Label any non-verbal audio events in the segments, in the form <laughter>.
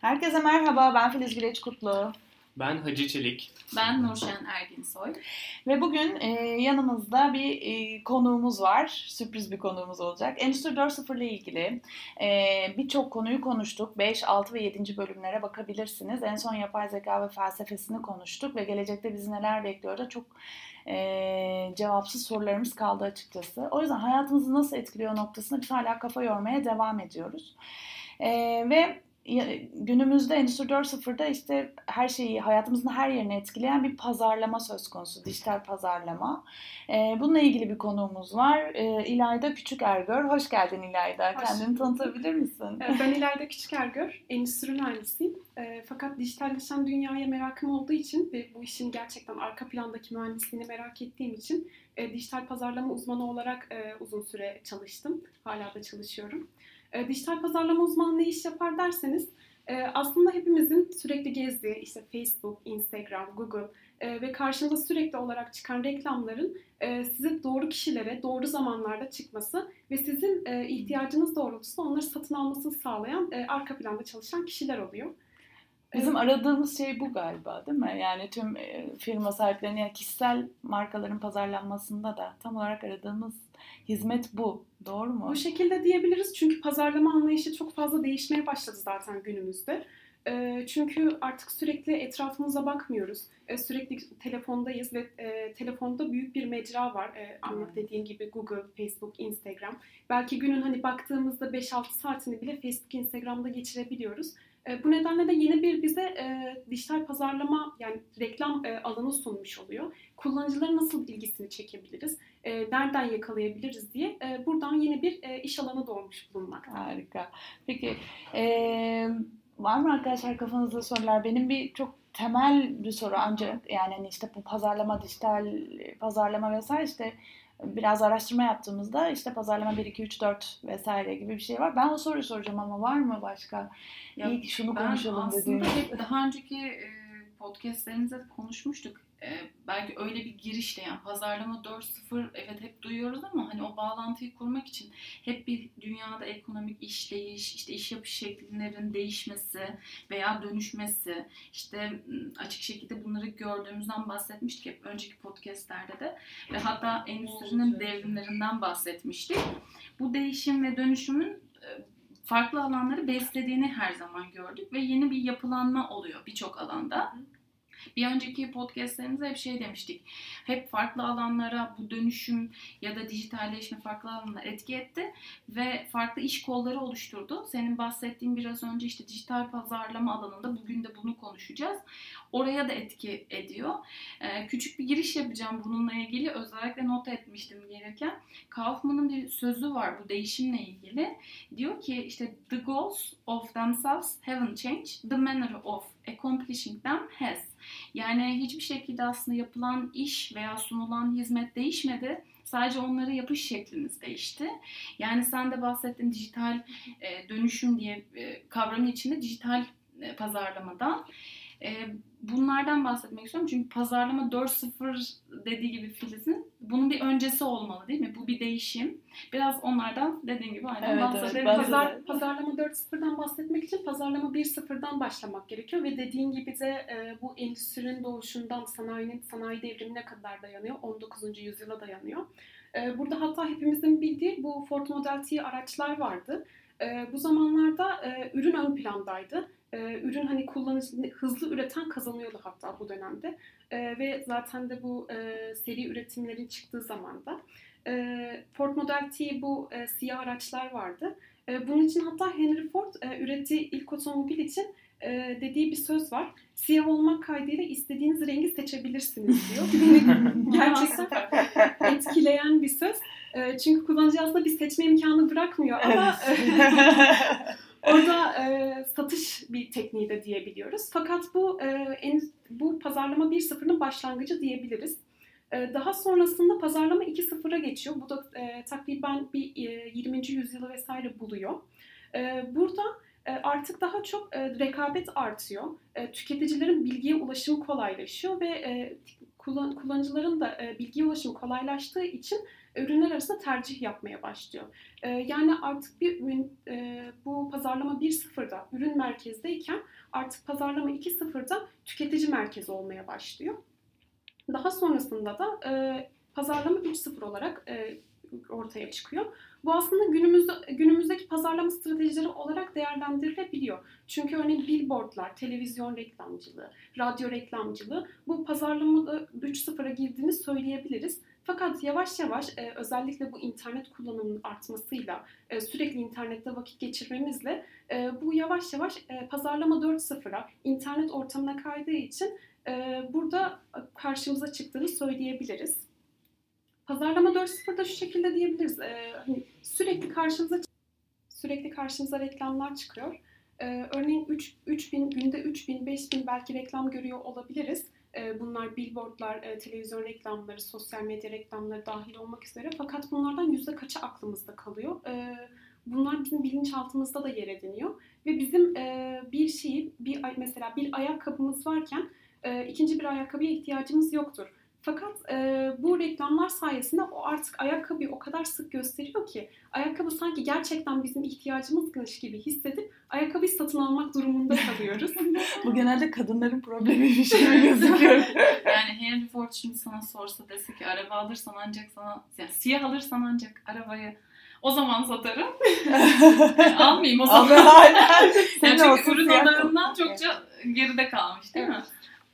Herkese merhaba, ben Filiz Güleç Kutlu. Ben Hacı Çelik. Ben Nurşen Erginsoy. Ve bugün e, yanımızda bir e, konuğumuz var. Sürpriz bir konuğumuz olacak. Endüstri 4.0 ile ilgili e, birçok konuyu konuştuk. 5, 6 ve 7. bölümlere bakabilirsiniz. En son yapay zeka ve felsefesini konuştuk ve gelecekte bizi neler bekliyor da çok e, cevapsız sorularımız kaldı açıkçası. O yüzden hayatımızı nasıl etkiliyor noktasında biz hala kafa yormaya devam ediyoruz. E, ve günümüzde Endüstri 4.0'da işte her şeyi, hayatımızın her yerini etkileyen bir pazarlama söz konusu, dijital pazarlama. Ee, bununla ilgili bir konuğumuz var. Ee, İlayda Küçük Ergör. Hoş geldin İlayda. Hoş Kendini tanıtabilir misin? Ben İlayda Küçük Ergör, endüstri mühendisiyim. Fakat dijitalleşen dünyaya merakım olduğu için ve bu işin gerçekten arka plandaki mühendisliğini merak ettiğim için dijital pazarlama uzmanı olarak uzun süre çalıştım. Hala da çalışıyorum. E, dijital pazarlama uzmanı ne iş yapar derseniz e, aslında hepimizin sürekli gezdiği işte Facebook, Instagram, Google e, ve karşınıza sürekli olarak çıkan reklamların e, size doğru kişilere doğru zamanlarda çıkması ve sizin e, ihtiyacınız doğrultusunda onları satın almasını sağlayan e, arka planda çalışan kişiler oluyor. Bizim aradığımız şey bu galiba değil mi? Yani tüm e, firma sahiplerinin yani kişisel markaların pazarlanmasında da tam olarak aradığımız hizmet bu. Doğru mu? Bu şekilde diyebiliriz çünkü pazarlama anlayışı çok fazla değişmeye başladı zaten günümüzde. E, çünkü artık sürekli etrafımıza bakmıyoruz. E, sürekli telefondayız ve telefonda büyük bir mecra var. Anlat dediğim gibi Google, Facebook, Instagram. Belki günün hani baktığımızda 5-6 saatini bile Facebook, Instagram'da geçirebiliyoruz. E, bu nedenle de yeni bir bize e, dijital pazarlama yani reklam e, alanı sunmuş oluyor. Kullanıcıların nasıl ilgisini çekebiliriz, e, nereden yakalayabiliriz diye e, buradan yeni bir e, iş alanı doğmuş bulunmakta. Harika. Peki e, var mı arkadaşlar kafanızda sorular? Benim bir çok temel bir soru ancak yani hani işte bu pazarlama, dijital pazarlama vesaire işte biraz araştırma yaptığımızda işte pazarlama 1, 2, 3, 4 vesaire gibi bir şey var. Ben o soruyu soracağım ama var mı başka? Ya İyi şunu konuşalım dediğim. Ben aslında hep daha önceki podcastlerimizde konuşmuştuk. E, belki öyle bir girişle yani pazarlama 4.0 evet hep duyuyoruz ama hani o bağlantıyı kurmak için hep bir dünyada ekonomik işleyiş, işte iş yapış şekillerinin değişmesi veya dönüşmesi, işte açık şekilde bunları gördüğümüzden bahsetmiştik hep önceki podcastlerde de. Ve hatta endüstrinin devrimlerinden bahsetmiştik. Bu değişim ve dönüşümün farklı alanları beslediğini her zaman gördük ve yeni bir yapılanma oluyor birçok alanda. Bir önceki podcastlerimizde hep şey demiştik. Hep farklı alanlara bu dönüşüm ya da dijitalleşme farklı alanlara etki etti ve farklı iş kolları oluşturdu. Senin bahsettiğin biraz önce işte dijital pazarlama alanında bugün de bunu konuşacağız. Oraya da etki ediyor. Ee, küçük bir giriş yapacağım bununla ilgili. Özellikle not etmiştim gelirken. Kaufman'ın bir sözü var bu değişimle ilgili. Diyor ki işte the goals of themselves haven't changed. The manner of accomplishing them has. Yani hiçbir şekilde aslında yapılan iş veya sunulan hizmet değişmedi. Sadece onları yapış şekliniz değişti. Yani sen de bahsettin dijital e, dönüşüm diye e, kavramın içinde dijital e, pazarlamadan. E, bunlardan bahsetmek istiyorum. Çünkü pazarlama 4.0 dediği gibi Filiz'in bunun bir öncesi olmalı değil mi? Bu bir değişim. Biraz onlardan dediğim gibi aynen evet, bahsedelim. Evet, Pazar, pazarlama 4.0'dan bahsetmek için pazarlama 1.0'dan başlamak gerekiyor ve dediğin gibi de e, bu endüstrinin doğuşundan sanayinin sanayi devrimine kadar dayanıyor. 19. yüzyıla dayanıyor. E, burada hatta hepimizin bildiği bu Ford Model T araçlar vardı. E, bu zamanlarda e, ürün ön plandaydı e, ürün hani kullanıcı hızlı üreten kazanıyordu hatta bu dönemde e, ve zaten de bu e, seri üretimlerin çıktığı zamanda e, Ford Model T bu e, siyah araçlar vardı. E, bunun için hatta Henry Ford e, ürettiği ilk otomobil için e, dediği bir söz var. Siyah olmak kaydıyla istediğiniz rengi seçebilirsiniz diyor. <laughs> gerçekten etkileyen bir söz. E, çünkü kullanıcı aslında bir seçme imkanı bırakmıyor ama <laughs> Orada e, satış bir tekniği de diyebiliyoruz. Fakat bu e, en, bu pazarlama 1.0'ın başlangıcı diyebiliriz. E, daha sonrasında pazarlama 2.0'a geçiyor. Bu da e, takriben bir e, 20. yüzyılı vesaire buluyor. E, burada e, artık daha çok e, rekabet artıyor. E, tüketicilerin bilgiye ulaşımı kolaylaşıyor ve kullan, kullanıcıların da e, bilgi ulaşımı kolaylaştığı için ürünler arasında tercih yapmaya başlıyor. E, yani artık bir ürün e, bu pazarlama 1.0'da ürün merkezdeyken artık pazarlama 2.0'da tüketici merkezi olmaya başlıyor. Daha sonrasında da e, pazarlama 3.0 olarak e, ortaya çıkıyor. Bu aslında günümüzde günümüzdeki pazarlama stratejileri olarak değerlendirilebiliyor. Çünkü örneğin billboardlar, televizyon reklamcılığı, radyo reklamcılığı bu pazarlamada 3.0'a girdiğini söyleyebiliriz. Fakat yavaş yavaş e, özellikle bu internet kullanımının artmasıyla e, sürekli internette vakit geçirmemizle e, bu yavaş yavaş e, pazarlama 4.0'a internet ortamına kaydığı için burada karşımıza çıktığını söyleyebiliriz. Pazarlama 4.0'da şu şekilde diyebiliriz. E, hani sürekli karşımıza sürekli karşımıza reklamlar çıkıyor. E, örneğin 3 3000 günde 3000 5000 belki reklam görüyor olabiliriz. E, bunlar billboardlar, e, televizyon reklamları, sosyal medya reklamları dahil olmak üzere. Fakat bunlardan yüzde kaçı aklımızda kalıyor? E, bunlar bizim bilinçaltımızda da yer ediniyor ve bizim e, bir şeyi bir mesela bir ayakkabımız varken e, ikinci bir ayakkabıya ihtiyacımız yoktur. Fakat e, bu reklamlar sayesinde o artık ayakkabıyı o kadar sık gösteriyor ki ayakkabı sanki gerçekten bizim ihtiyacımızmış gibi hissedip ayakkabıyı satın almak durumunda kalıyoruz. <laughs> bu genelde kadınların problemiymiş gibi gözüküyor. <laughs> yani Henry Ford şimdi sana sorsa dese ki araba alırsan ancak sana yani siyah alırsan ancak arabayı o zaman satarım. <laughs> yani almayayım o zaman. yani çünkü ürün odarından çokça geride kalmış değil mi?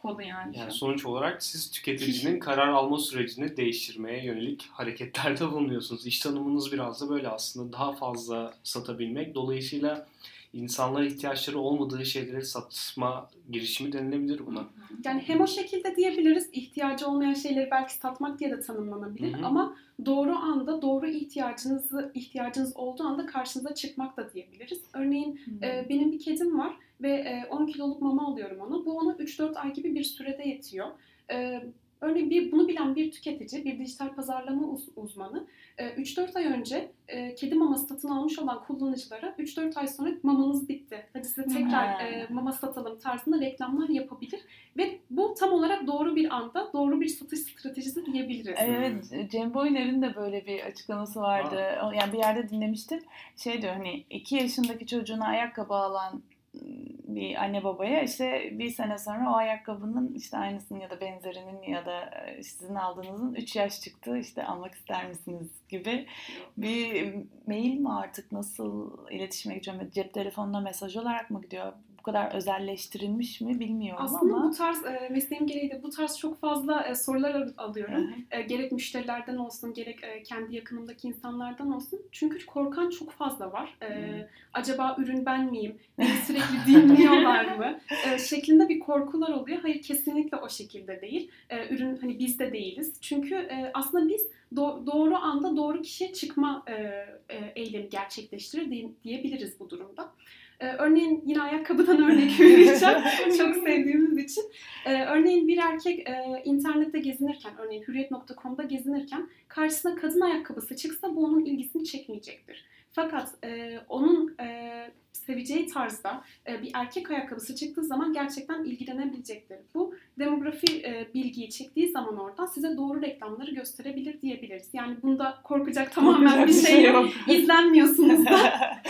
Konu yani. Yani sonuç olarak siz tüketicinin <laughs> karar alma sürecini değiştirmeye yönelik hareketlerde <laughs> bulunuyorsunuz. İş tanımınız biraz da böyle aslında daha fazla satabilmek. Dolayısıyla insanlara ihtiyaçları olmadığı şeyleri satma girişimi denilebilir buna. Yani hem o şekilde diyebiliriz, ihtiyacı olmayan şeyleri belki satmak diye de tanımlanabilir Hı-hı. ama doğru anda doğru ihtiyacınızı ihtiyacınız olduğu anda karşınıza çıkmak da diyebiliriz. Örneğin e, benim bir kedim var ve e, 10 kiloluk mama alıyorum ona. Bu ona 3-4 ay gibi bir sürede yetiyor. E, Örneğin bir, bunu bilen bir tüketici, bir dijital pazarlama uz, uzmanı 3-4 e, ay önce e, kedi maması satın almış olan kullanıcılara 3-4 ay sonra mamanız bitti. Hadi size tekrar e, mama satalım tarzında reklamlar yapabilir. Ve bu tam olarak doğru bir anda doğru bir satış stratejisi diyebiliriz. Evet, Cem Boyner'in de böyle bir açıklaması vardı. Aa. Yani bir yerde dinlemiştim. Şey diyor hani 2 yaşındaki çocuğuna ayakkabı alan bir anne babaya işte bir sene sonra o ayakkabının işte aynısının ya da benzerinin ya da e, sizin aldığınızın 3 yaş çıktı işte almak ister misiniz gibi bir mail mi artık nasıl iletişime geçiyor? Cep telefonuna mesaj olarak mı gidiyor? Kadar özelleştirilmiş mi bilmiyorum Aslında ama. bu tarz e, mesleğim gereği de bu tarz çok fazla e, sorular alıyorum. E, gerek müşterilerden olsun gerek e, kendi yakınımdaki insanlardan olsun. Çünkü korkan çok fazla var. E, acaba ürün ben miyim? Beni sürekli dinliyorlar mı? E, şeklinde bir korkular oluyor. Hayır kesinlikle o şekilde değil. E, ürün hani biz de değiliz. Çünkü e, aslında biz do- doğru anda doğru kişiye çıkma e, e, eylemi gerçekleştirir diyebiliriz bu durumda. Ee, örneğin yine ayakkabıdan <laughs> örnek vereceğim. <laughs> Çok sevdiğimiz için. Ee, örneğin bir erkek e, internette gezinirken, örneğin hürriyet.com'da gezinirken karşısına kadın ayakkabısı çıksa bu onun ilgisini çekmeyecektir. Fakat e, onun e, seveceği tarzda e, bir erkek ayakkabısı çıktığı zaman gerçekten ilgilenebilecektir. Bu demografi e, bilgiyi çektiği zaman oradan size doğru reklamları gösterebilir diyebiliriz. Yani bunda korkacak tamamen bir şey, şey yok. İzlenmiyorsunuz da. <laughs>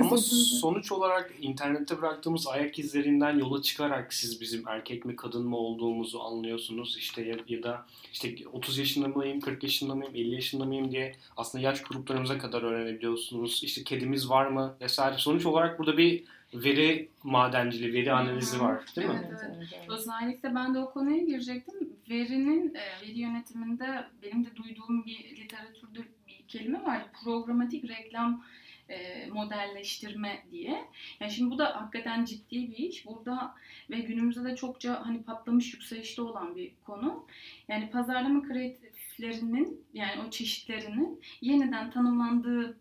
Ama sonuç olarak internette bıraktığımız ayak izlerinden yola çıkarak siz bizim erkek mi kadın mı olduğumuzu anlıyorsunuz. İşte ya, ya da işte 30 yaşında mıyım, 40 yaşında mıyım, 50 yaşında mıyım diye aslında yaş gruplarımıza kadar öğrenebiliyorsunuz. İşte kedimiz var mı vesaire. Sonuç olarak burada bir veri madenciliği, veri analizi var değil mi? Evet, evet. Özellikle ben de o konuya girecektim. Verinin, e, veri yönetiminde benim de duyduğum bir literatürde bir kelime var. Programatik reklam e, modelleştirme diye. Yani şimdi bu da hakikaten ciddi bir iş. Burada ve günümüzde de çokça hani patlamış yükselişte olan bir konu. Yani pazarlama kreatiflerinin yani o çeşitlerinin yeniden tanımlandığı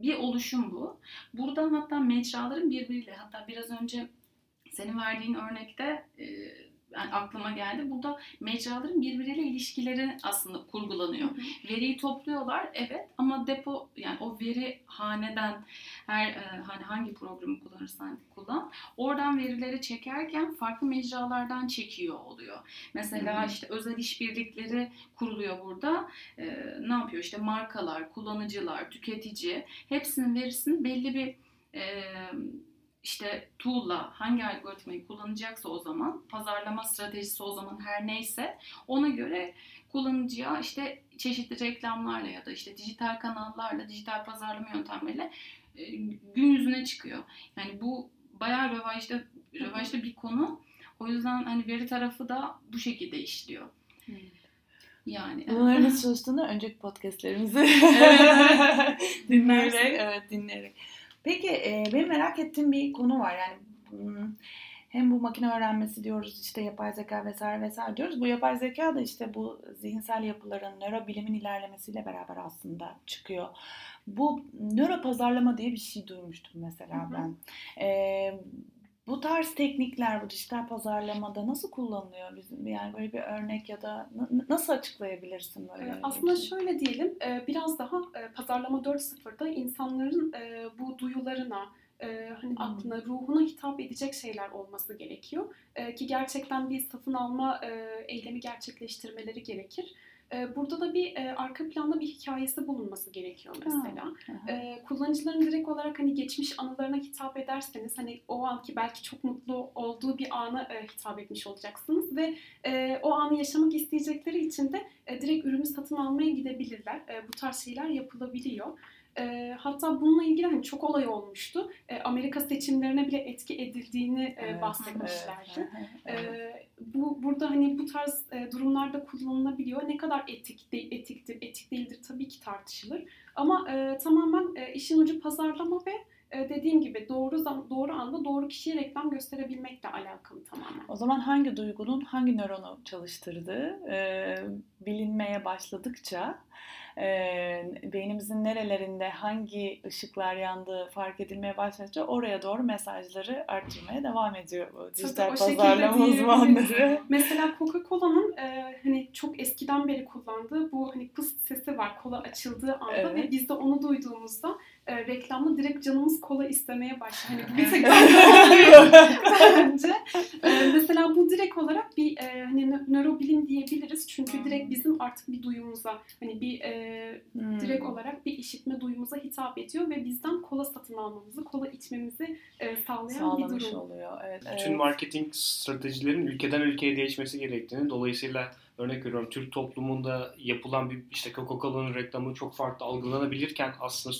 bir oluşum bu. Burada hatta mecraların birbiriyle hatta biraz önce senin verdiğin örnekte e, yani aklıma geldi. Burada mecraların birbiriyle ilişkileri aslında kurgulanıyor. Hı hı. Veriyi topluyorlar evet ama depo yani o veri haneden her e, hani hangi programı kullanırsan kullan oradan verileri çekerken farklı mecralardan çekiyor oluyor. Mesela hı hı. işte özel işbirlikleri kuruluyor burada. E, ne yapıyor? işte markalar, kullanıcılar, tüketici hepsinin verisini belli bir e, işte tool'la hangi algoritmayı kullanacaksa o zaman pazarlama stratejisi o zaman her neyse ona göre kullanıcıya işte çeşitli reklamlarla ya da işte dijital kanallarla dijital pazarlama yöntemleriyle e, gün yüzüne çıkıyor. Yani bu bayağı rövaşta rövaşta bir konu. O yüzden hani veri tarafı da bu şekilde işliyor. Yani. Bunların nasıl <laughs> çalıştığını önceki podcastlerimizi dinleyerek, evet <laughs> dinleyerek. Peki e, benim merak ettiğim bir konu var. Yani hmm, hem bu makine öğrenmesi diyoruz işte yapay zeka vesaire vesaire diyoruz. Bu yapay zeka da işte bu zihinsel yapıların nörobilimin ilerlemesiyle beraber aslında çıkıyor. Bu nöro pazarlama diye bir şey duymuştum mesela ben. Ee, bu tarz teknikler bu dijital pazarlamada nasıl kullanılıyor bizim yani böyle bir örnek ya da nasıl açıklayabilirsin böyle? Ee, aslında şey? şöyle diyelim e, biraz daha e, pazarlama 4.0'da insanların e, bu duyularına hani hmm. aklına, ruhuna hitap edecek şeyler olması gerekiyor. Ki gerçekten bir satın alma eylemi gerçekleştirmeleri gerekir. Ee, burada da bir e, arka planda bir hikayesi bulunması gerekiyor mesela. Ha, e, kullanıcıların direkt olarak hani geçmiş anılarına hitap ederseniz hani o anki belki çok mutlu olduğu bir ana e, hitap etmiş olacaksınız ve e, o anı yaşamak isteyecekleri için de e, direkt ürünü satın almaya gidebilirler. E, bu tarz şeyler yapılabiliyor. E, hatta bununla ilgili hani çok olay olmuştu. E, Amerika seçimlerine bile etki edildiğini e, evet, bahsetmişlerdi. Evet, <laughs> E, bu burada hani bu tarz e, durumlarda kullanılabiliyor. Ne kadar etik de, etiktir, etik değildir tabii ki tartışılır. Ama e, tamamen e, işin ucu pazarlama ve e, dediğim gibi doğru doğru anda doğru kişiye reklam gösterebilmekle alakalı tamamen. O zaman hangi duygunun hangi nöronu çalıştırdığı e, bilinmeye başladıkça e, beynimizin nerelerinde hangi ışıklar yandığı fark edilmeye başladıkça oraya doğru mesajları arttırmaya devam ediyor bu dijital pazarlama uzmanları. <laughs> Mesela Coca-Cola'nın e, hani çok eskiden beri kullandığı bu hani pıs sesi var kola açıldığı anda evet. ve biz de onu duyduğumuzda e, reklamda direkt canımız kola istemeye başlıyor. Hani bir <laughs> tek bence. E, mesela bu direkt olarak bir e, hani nörobilim diyebiliriz. Çünkü direkt bizim artık bir duyumuza hani bir e, hmm. direkt olarak bir işitme duyumuza hitap ediyor ve bizden kola satın almamızı, kola içmemizi e, sağlayan Sağlamış bir durum. oluyor. Evet, Bütün evet. marketing stratejilerin ülkeden ülkeye değişmesi gerektiğini dolayısıyla örnek veriyorum Türk toplumunda yapılan bir işte Coca-Cola'nın reklamı çok farklı algılanabilirken aslında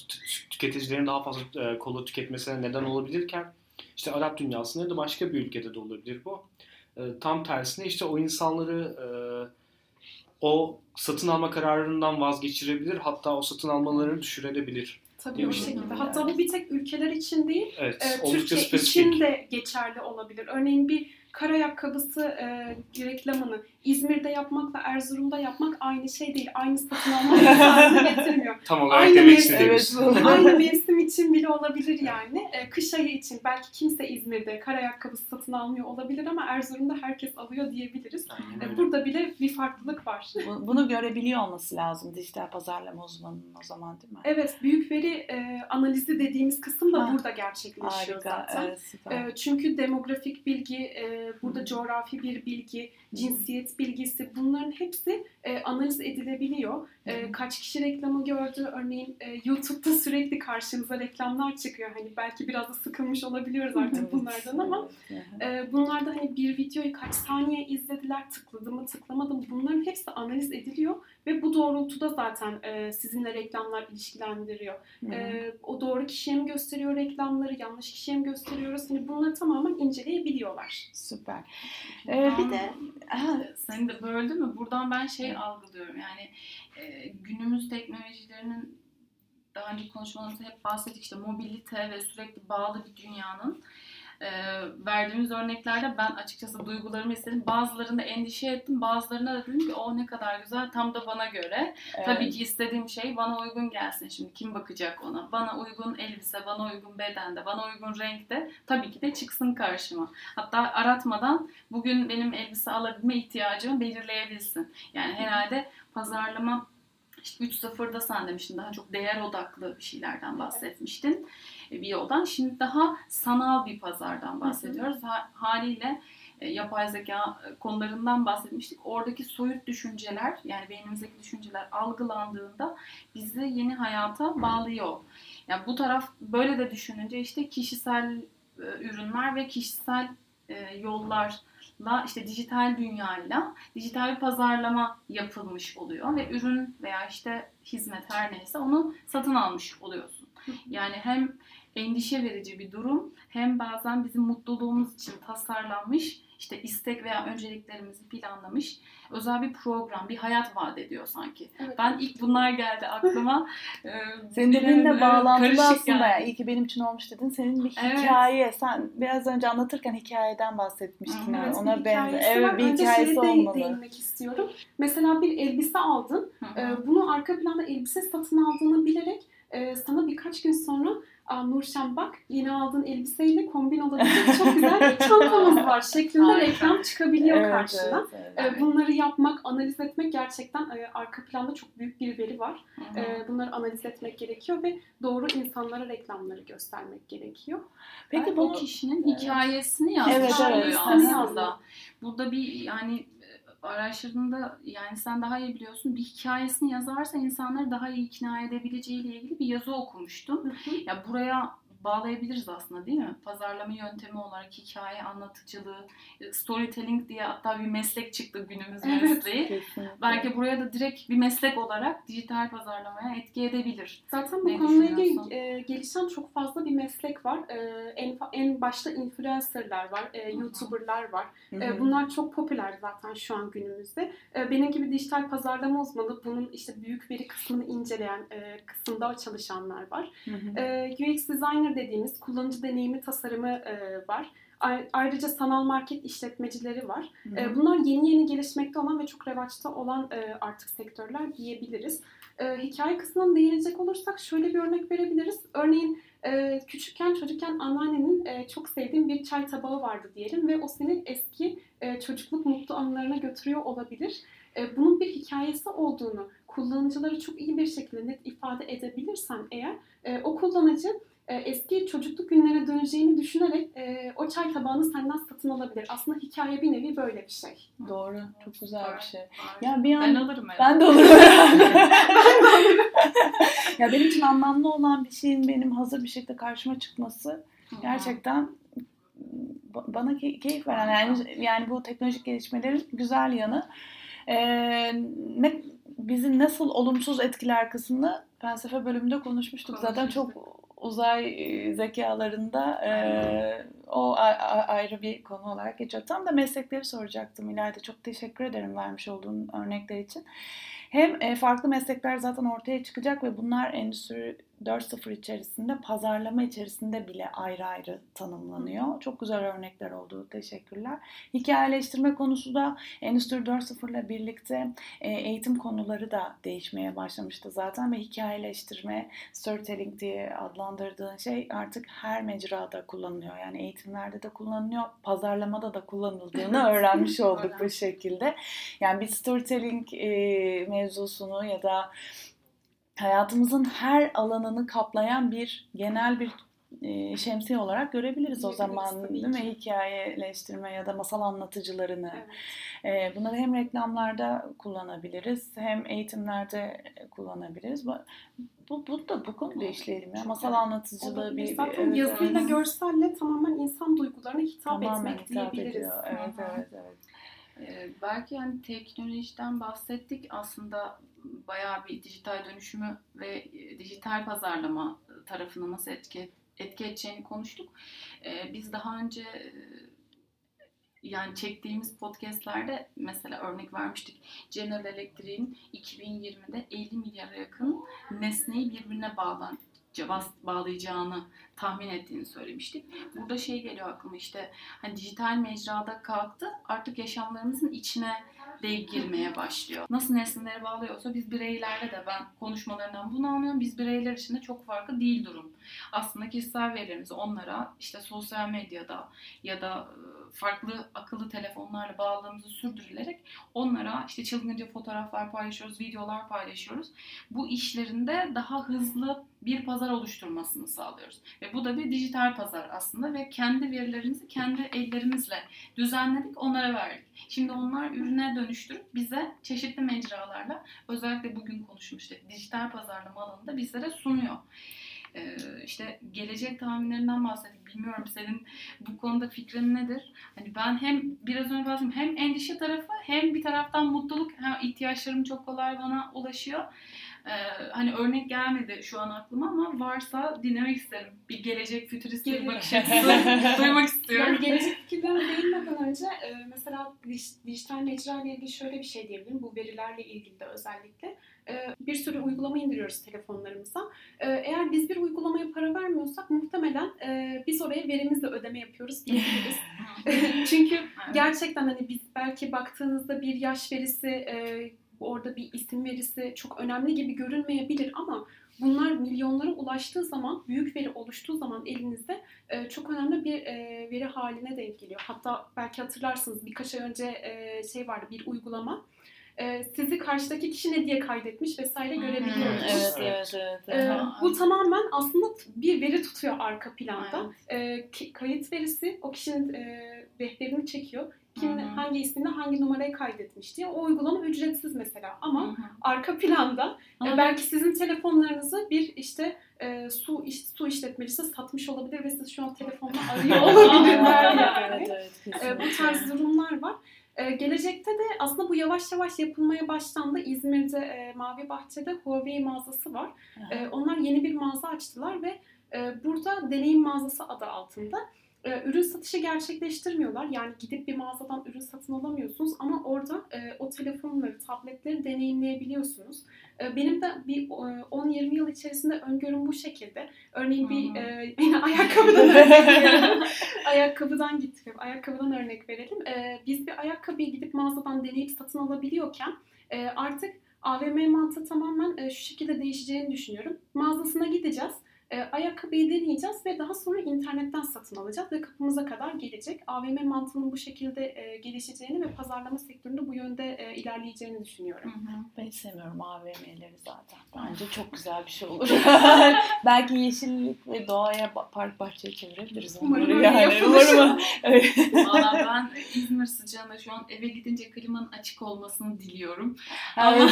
tüketicilerin daha fazla e, kola tüketmesine neden olabilirken işte Arap dünyasında ya da başka bir ülkede de olabilir bu. E, tam tersine işte o insanları e, o satın alma kararından vazgeçirebilir hatta o satın almalarını düşürebilir. Tabii o şekilde. Hatta bu bir tek ülkeler için değil, evet, e, Türkiye spesifik. için de geçerli olabilir. Örneğin bir kar ayakkabısı e, reklamını İzmir'de yapmakla Erzurum'da yapmak aynı şey değil. Aynı satın alma <laughs> imkanını getirmiyor. Tam olarak aynı demek istediğimiz. Evet, <laughs> aynı mevsim için bile olabilir yani. E, kış ayı için belki kimse İzmir'de kar ayakkabısı satın almıyor olabilir ama Erzurum'da herkes alıyor diyebiliriz. E, burada bile bir farklılık var. Bunu görebiliyor olması lazım dijital pazarlama uzmanının o zaman değil mi? Evet, büyük veri e, analizi dediğimiz kısım da ha. burada gerçekleşiyor Harika, zaten. Evet, e, çünkü demografik bilgi, e, burada Hı. coğrafi bir bilgi, cinsiyet bilgisi bunların hepsi e, analiz edilebiliyor. E, kaç kişi reklamı gördü? Örneğin e, YouTube'da sürekli karşımıza reklamlar çıkıyor. Hani belki biraz da sıkılmış olabiliyoruz artık bunlardan ama e, bunlarda hani bir videoyu kaç saniye izlediler, tıkladı mı, tıklamadı mı? Bunların hepsi analiz ediliyor ve bu doğrultuda zaten e, sizinle reklamlar ilişkilendiriyor. E, o doğru kişiye mi gösteriyor reklamları, yanlış kişiye mi gösteriyoruz? Hani bunları tamamen inceleyebiliyorlar. Süper. Ee, bir de seni de böldü mü? Buradan ben şey evet. algılıyorum. Yani e, günümüz teknolojilerinin daha önce konuşmalarımızda hep bahsettik işte mobilite ve sürekli bağlı bir dünyanın e, verdiğimiz örneklerde ben açıkçası duygularımı istedim. Bazılarında endişe ettim. Bazılarına da dedim ki o ne kadar güzel tam da bana göre. Evet. Tabii ki istediğim şey bana uygun gelsin. Şimdi kim bakacak ona? Bana uygun elbise, bana uygun bedende, bana uygun renkte tabii ki de çıksın karşıma. Hatta aratmadan bugün benim elbise alabilme ihtiyacımı belirleyebilsin. Yani herhalde pazarlama işte 3.0'da sen demiştin daha çok değer odaklı bir şeylerden bahsetmiştin bir yoldan. Şimdi daha sanal bir pazardan bahsediyoruz. haliyle e, yapay zeka e, konularından bahsetmiştik. Oradaki soyut düşünceler yani beynimizdeki düşünceler algılandığında bizi yeni hayata bağlıyor. Yani bu taraf böyle de düşününce işte kişisel e, ürünler ve kişisel yollar la işte dijital dünyayla dijital bir pazarlama yapılmış oluyor ve ürün veya işte hizmet her neyse onu satın almış oluyorsun. Yani hem endişe verici bir durum hem bazen bizim mutluluğumuz için tasarlanmış işte istek veya önceliklerimizi planlamış özel bir program, bir hayat vaat ediyor sanki. Evet. Ben ilk bunlar geldi aklıma. <laughs> Ee, Senin dediğinle bağlantılı aslında. Yani. İyi ki benim için olmuş dedin. Senin bir evet. hikaye. Sen biraz önce anlatırken hikayeden bahsetmiştin. Evet, yani. Ona benzer. Evet bir hikayesi olmalı. değinmek istiyorum. Mesela bir elbise aldın. Hı-hı. Bunu arka planda elbise satın aldığını bilerek sana birkaç gün sonra Nurşen bak yeni aldığın elbiseyle kombin olabilecek çok güzel bir çantamız <laughs> var şeklinde reklam çıkabiliyor evet, karşına. Evet, evet. Bunları yapmak, analiz etmek gerçekten arka planda çok büyük bir veri var. Hı-hı. Bunları analiz etmek gerekiyor ve doğru insanlara reklamları göstermek gerekiyor. Peki bu kişinin hikayesini yazmış evet, evet, aslında. Burada bir yani araştırdığında yani sen daha iyi biliyorsun bir hikayesini yazarsa insanları daha iyi ikna edebileceğiyle ilgili bir yazı okumuştum. Hı hı. Ya buraya bağlayabiliriz aslında değil mi? Pazarlama yöntemi olarak hikaye anlatıcılığı, e, storytelling diye hatta bir meslek çıktı günümüz evet, mesleği. Kesinlikle. Belki buraya da direkt bir meslek olarak dijital pazarlamaya etki edebilir. Zaten bu konuyla ilgili e, gelişen çok fazla bir meslek var. E, en, en başta influencerlar var, e, YouTuber'lar var. E, bunlar çok popüler zaten şu an günümüzde. E, benim gibi dijital pazarlama uzmanı bunun işte büyük veri kısmını inceleyen e, kısımda çalışanlar var. E, UX designer dediğimiz kullanıcı deneyimi tasarımı e, var. Ayrıca sanal market işletmecileri var. Hı hı. Bunlar yeni yeni gelişmekte olan ve çok revaçta olan e, artık sektörler diyebiliriz. E, hikaye kısmına değinecek olursak şöyle bir örnek verebiliriz. Örneğin küçükken çocukken anneannenin çok sevdiğim bir çay tabağı vardı diyelim ve o senin eski çocukluk mutlu anılarına götürüyor olabilir. Bunun bir hikayesi olduğunu kullanıcıları çok iyi bir şekilde net ifade edebilirsen eğer o kullanıcı e, eski çocukluk günlerine döneceğini düşünerek e, o çay tabağını senden satın alabilir. Aslında hikaye bir nevi böyle bir şey. Doğru. Çok güzel bir şey. Ya bir an, ben alırım herhalde. Ben de alırım. <laughs> ben de alırım. ya benim için anlamlı olan bir şeyin benim hazır bir şekilde karşıma çıkması gerçekten bana keyif veren yani yani bu teknolojik gelişmelerin güzel yanı. Ee, ne bizi nasıl olumsuz etkiler kısmını felsefe bölümünde konuşmuştuk. Zaten çok uzay zekalarında e, o ayrı bir konu olarak geçiyor. Tam da meslekleri soracaktım ileride. Çok teşekkür ederim vermiş olduğun örnekler için. Hem e, farklı meslekler zaten ortaya çıkacak ve bunlar endüstri 4.0 içerisinde, pazarlama içerisinde bile ayrı ayrı tanımlanıyor. Çok güzel örnekler oldu. Teşekkürler. Hikayeleştirme konusu da Endüstri 4.0 ile birlikte e, eğitim konuları da değişmeye başlamıştı zaten ve hikayeleştirme, storytelling diye adlandırdığın şey artık her mecrada kullanılıyor. Yani eğitimlerde de kullanılıyor, pazarlamada da kullanıldığını öğrenmiş <laughs> olduk bu şekilde. Yani bir storytelling e, mevzusunu ya da hayatımızın her alanını kaplayan bir genel bir e, şemsiye olarak görebiliriz o zaman değil mi? Hikayeleştirme ya da masal anlatıcılarını. Evet. E, bunları hem reklamlarda kullanabiliriz hem eğitimlerde kullanabiliriz. Bu, bu, bu da bu konuda işleyelim ya. Masal anlatıcılığı bir... Zaten evet, yazıyla, evet. görselle tamamen insan duygularına hitap tamamen etmek hitap diyebiliriz. Ediyor. Evet, evet, evet. Ee, belki yani teknolojiden bahsettik. Aslında bayağı bir dijital dönüşümü ve e, dijital pazarlama tarafını nasıl etki, etki edeceğini konuştuk. Ee, biz daha önce e, yani çektiğimiz podcastlerde mesela örnek vermiştik. General Electric'in 2020'de 50 milyara yakın nesneyi birbirine bağlan bağlayacağını tahmin ettiğini söylemiştik. Burada şey geliyor aklıma işte hani dijital mecrada kalktı artık yaşamlarımızın içine de girmeye başlıyor. Nasıl nesneleri bağlıyorsa biz bireylerle de ben konuşmalarından bunu anlıyorum. Biz bireyler için de çok farklı değil durum. Aslında kişisel verilerimizi onlara işte sosyal medyada ya da farklı akıllı telefonlarla bağlılığımızı sürdürülerek onlara işte çılgınca fotoğraflar paylaşıyoruz, videolar paylaşıyoruz. Bu işlerinde daha hızlı bir pazar oluşturmasını sağlıyoruz. Ve bu da bir dijital pazar aslında ve kendi verilerimizi kendi ellerimizle düzenledik, onlara verdik. Şimdi onlar ürüne dönüştürüp bize çeşitli mecralarla özellikle bugün konuşmuştuk dijital pazarlama alanında bizlere sunuyor. Ee, işte gelecek tahminlerinden bahsettik. Bilmiyorum senin bu konuda fikrin nedir? Hani ben hem biraz önce bahsettim hem endişe tarafı hem bir taraftan mutluluk ihtiyaçlarım çok kolay bana ulaşıyor. Ee, hani örnek gelmedi şu an aklıma ama varsa dinlemek isterim. Bir gelecek fütürist bir bakış açısı <laughs> duymak istiyorum. Yani gelecek fikirlerine değinmeden önce e, mesela dijital mecra ile ilgili şöyle bir şey diyebilirim. Bu verilerle ilgili de özellikle. E, bir sürü uygulama indiriyoruz telefonlarımıza. E, eğer biz bir uygulamaya para vermiyorsak muhtemelen biz oraya verimizle ödeme yapıyoruz diyebiliriz. <laughs> Çünkü gerçekten hani biz belki baktığınızda bir yaş verisi orada bir isim verisi çok önemli gibi görünmeyebilir ama bunlar milyonlara ulaştığı zaman, büyük veri oluştuğu zaman elinizde e, çok önemli bir e, veri haline denk geliyor. Hatta belki hatırlarsınız birkaç ay önce e, şey vardı bir uygulama. Sizi karşıdaki kişi ne diye kaydetmiş vesaire görebiliyoruz. Evet, evet, evet. Bu tamamen aslında bir veri tutuyor arka planda. E, kayıt verisi o kişinin rehberini çekiyor kim Hı-hı. hangi isimle hangi numarayı kaydetmiş diye. O uygulama ücretsiz mesela ama Hı-hı. arka planda e, belki sizin telefonlarınızı bir işte e, su iş, su işletmecisi satmış olabilir ve siz şu an telefonla arıyor <laughs> olabilirler yani. evet, evet, e, bu tarz durumlar var. Ee, gelecekte de aslında bu yavaş yavaş yapılmaya başlandı. İzmir'de e, Mavi Bahçe'de Huawei mağazası var. E, onlar yeni bir mağaza açtılar ve e, burada deneyim mağazası adı altında e, ürün satışı gerçekleştirmiyorlar. Yani gidip bir mağazadan ürün satın alamıyorsunuz ama orada e, o telefonları, tabletleri deneyimleyebiliyorsunuz. E, benim de bir e, 10-20 yıl içerisinde öngörüm bu şekilde. Örneğin bir e, <laughs> ayakkabıdan örnek verelim. <laughs> ayakkabıdan gittim. Ayakkabıdan örnek verelim. E, biz bir ayakkabıyı gidip mağazadan deneyip satın alabiliyorken e, artık AVM mantığı tamamen e, şu şekilde değişeceğini düşünüyorum. Mağazasına gideceğiz e, ayakkabıyı deneyeceğiz ve daha sonra internetten satın alacağız ve kapımıza kadar gelecek. AVM mantığının bu şekilde e, gelişeceğini ve pazarlama sektöründe bu yönde e, ilerleyeceğini düşünüyorum. Hı hı. Ben sevmiyorum AVM'leri zaten. Bence çok güzel bir şey olur. <laughs> Belki yeşillik ve doğaya park bahçeye çevirebiliriz Umarım yani. Umarım. <laughs> Valla ben İzmir sıcağında şu an eve gidince klimanın açık olmasını diliyorum. Evet, mi?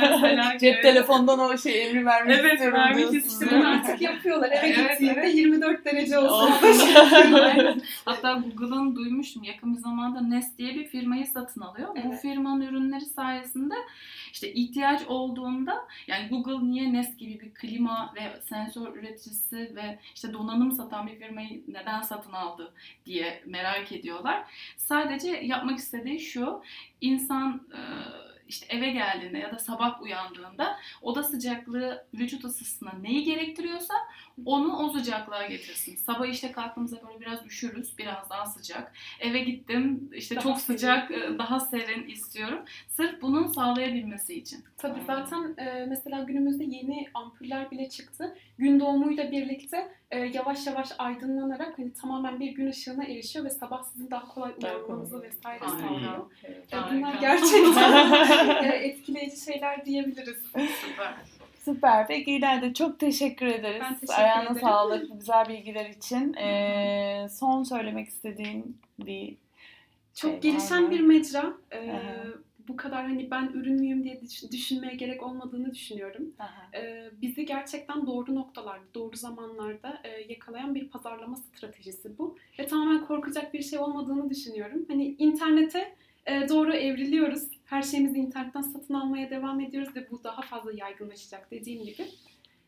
<laughs> Mesela Cep telefondan o şey emri vermek evet, istiyorum vermek diyorsun bunu artık yapıyorlar. Eve evet, gittiğinde evet. 24 derece olsun. <laughs> Hatta Google'ın duymuştum yakın bir zamanda Nest diye bir firmayı satın alıyor. Evet. Bu firmanın ürünleri sayesinde işte ihtiyaç olduğunda yani Google niye Nest gibi bir klima ve sensör üreticisi ve işte donanım satan bir firmayı neden satın aldı diye merak ediyorlar. Sadece yapmak istediği şu insan e, işte eve geldiğinde ya da sabah uyandığında oda sıcaklığı vücut ısısına neyi gerektiriyorsa onu o sıcaklığa getirsin. Sabah işte kalktığımızda böyle biraz üşürüz, biraz daha sıcak. Eve gittim işte daha çok sıcak, serin. daha serin istiyorum. Sırf bunun sağlayabilmesi için. Tabii zaten e, mesela günümüzde yeni ampuller bile çıktı. Gün doğumuyla birlikte e, yavaş yavaş aydınlanarak hani tamamen bir gün ışığına erişiyor ve sabah sizin daha kolay uyanmanızı vesaire sağlıyor. Evet, e, bunlar gerçekten <laughs> e, etkileyici şeyler diyebiliriz. Süper. Süper. Peki İlayda çok teşekkür ederiz. Ben teşekkür Ayağına ederim. sağlık bu güzel bilgiler için. Ee, son söylemek istediğin bir Çok şey gelişen bir mecra. Ee, bu kadar hani ben ürün müyüm diye düşünmeye gerek olmadığını düşünüyorum. Ee, bizi gerçekten doğru noktalarda, doğru zamanlarda e, yakalayan bir pazarlama stratejisi bu. Ve tamamen korkacak bir şey olmadığını düşünüyorum. Hani internete doğru evriliyoruz. Her şeyimizi internetten satın almaya devam ediyoruz ve bu daha fazla yaygınlaşacak dediğim gibi.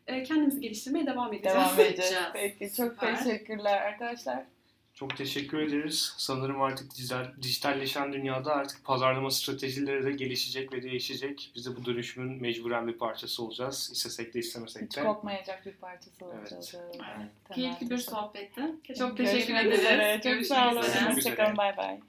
E, kendimizi geliştirmeye devam edeceğiz. Devam <laughs> edeceğiz. Peki çok Süper. teşekkürler arkadaşlar. Çok teşekkür ederiz. Sanırım artık dijital, dijitalleşen dünyada artık pazarlama stratejileri de gelişecek ve değişecek. Biz de bu dönüşümün mecburen bir parçası olacağız. İstesek de istemesek Hiç de. kopmayacak bir parçası Evet. olacağız. Keyifli bir sohbetti. Teşekkür Çok teşekkür ederiz. Çok sağ olun. Görüşmek üzere. Hoşçakalın. Bay bay.